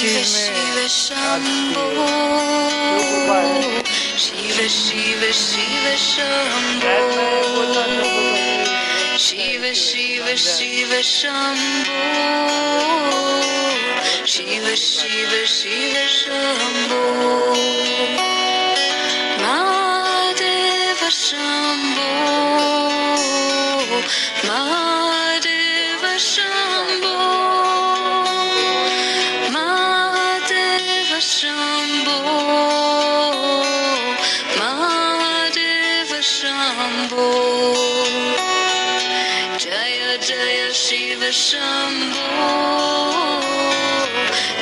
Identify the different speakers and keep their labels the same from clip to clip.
Speaker 1: Shiva, Shiva, Shambhu. Shiva, Shiva, Shiva, Shambhu. Shiva, Shiva, Shiva, Shambhu. Shiva, Shiva, Shiva, Shambhu. Mahadeva Shambhu. Mahadeva Shiva Shambho.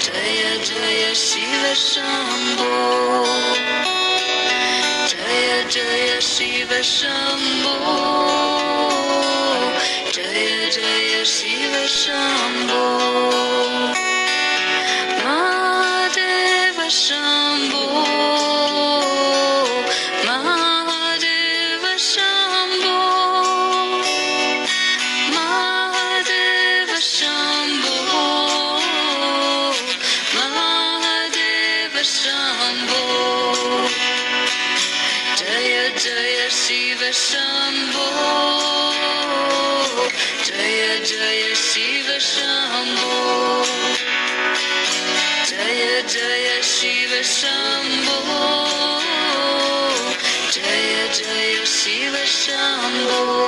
Speaker 1: Jaya Jaya Shiva Jaya Jaya Shiva Jaya Jaya Shiva Jaya, jaya, Shiva Shambho Jaya Jaya Shiva Shambho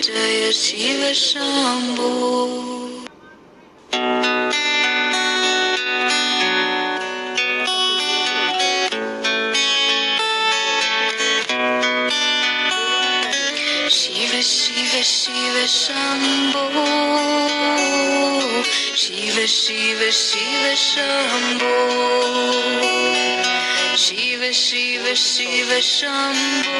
Speaker 1: जय जय शिव
Speaker 2: शम्भो शिव शिव शिव शम्भो शिव शिव शिव शम्भो शिव शिव शिव शम्भो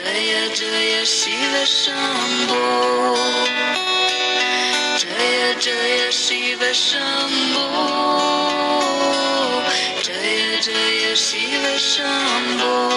Speaker 2: जय जय शिव शम्भो जय जय शिव शम्भो जय जय शिव शम्भो जय जय Shiva Shambho Mahadev Shambho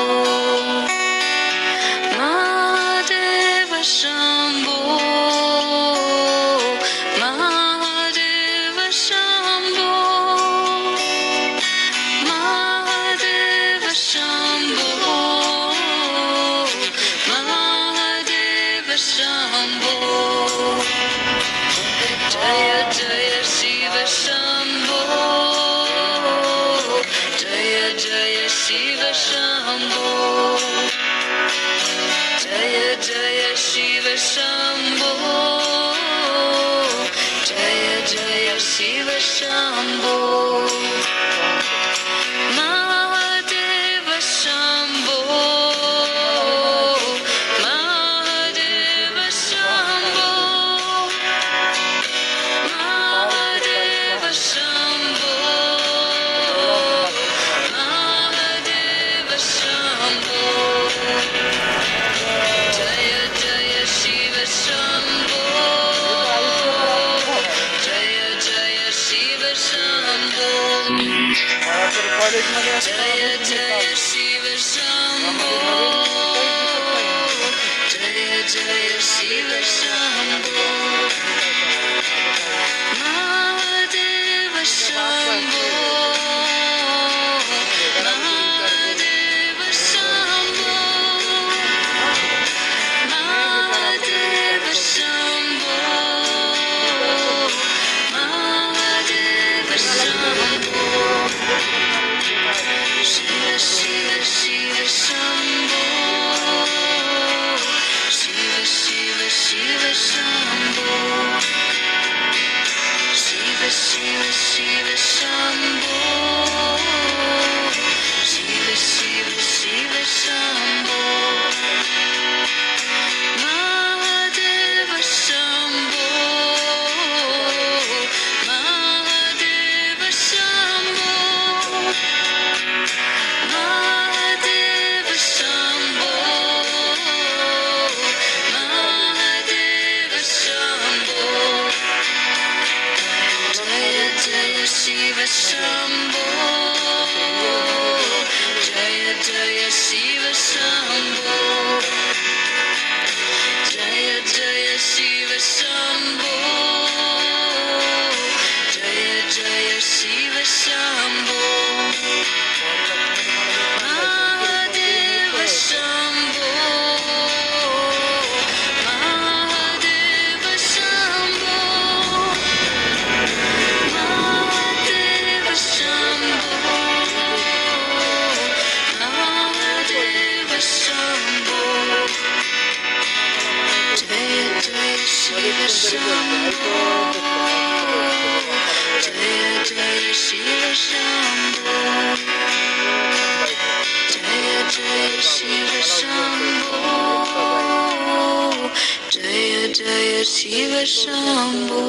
Speaker 2: Shiva Shambhu.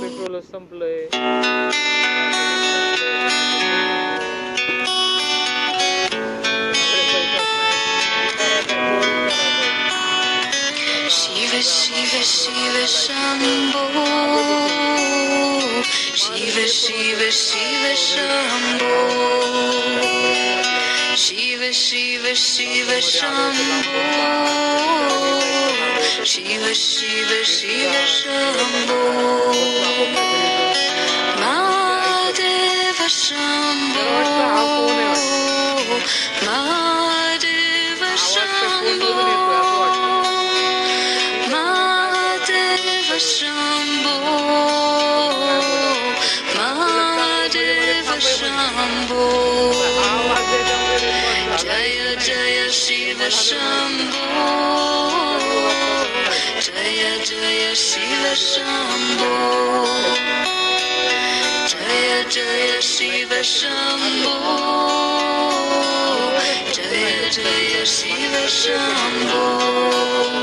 Speaker 2: People assembly. Shiva Shiva Shiva Shambhu. Shiva Shiva Shiva Shambhu. Shiva, Shiva, Shiva, Shambhu. Shiva, Shiva, Shiva, Shambhu. Mahadeva Shambhu. 山坡这也这也惜为什么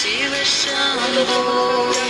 Speaker 2: see the sun of old.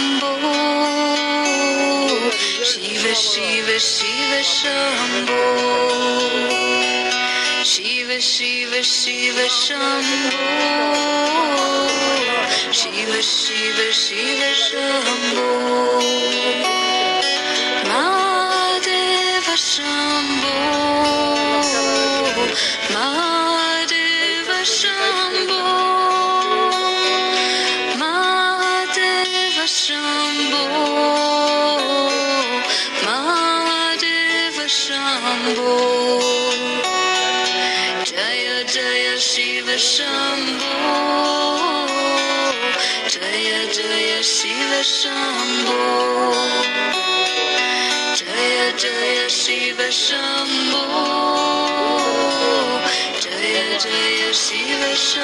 Speaker 2: Shiv Shiva Shambho
Speaker 1: Shiva Shiva Shiva Shambho Shiva Shiva Shiv 西北沙漠，这夜，这夜西北沙。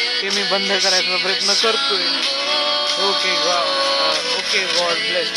Speaker 1: ते मी बंद करायचा प्रयत्न करतोय. Okay God okay God bless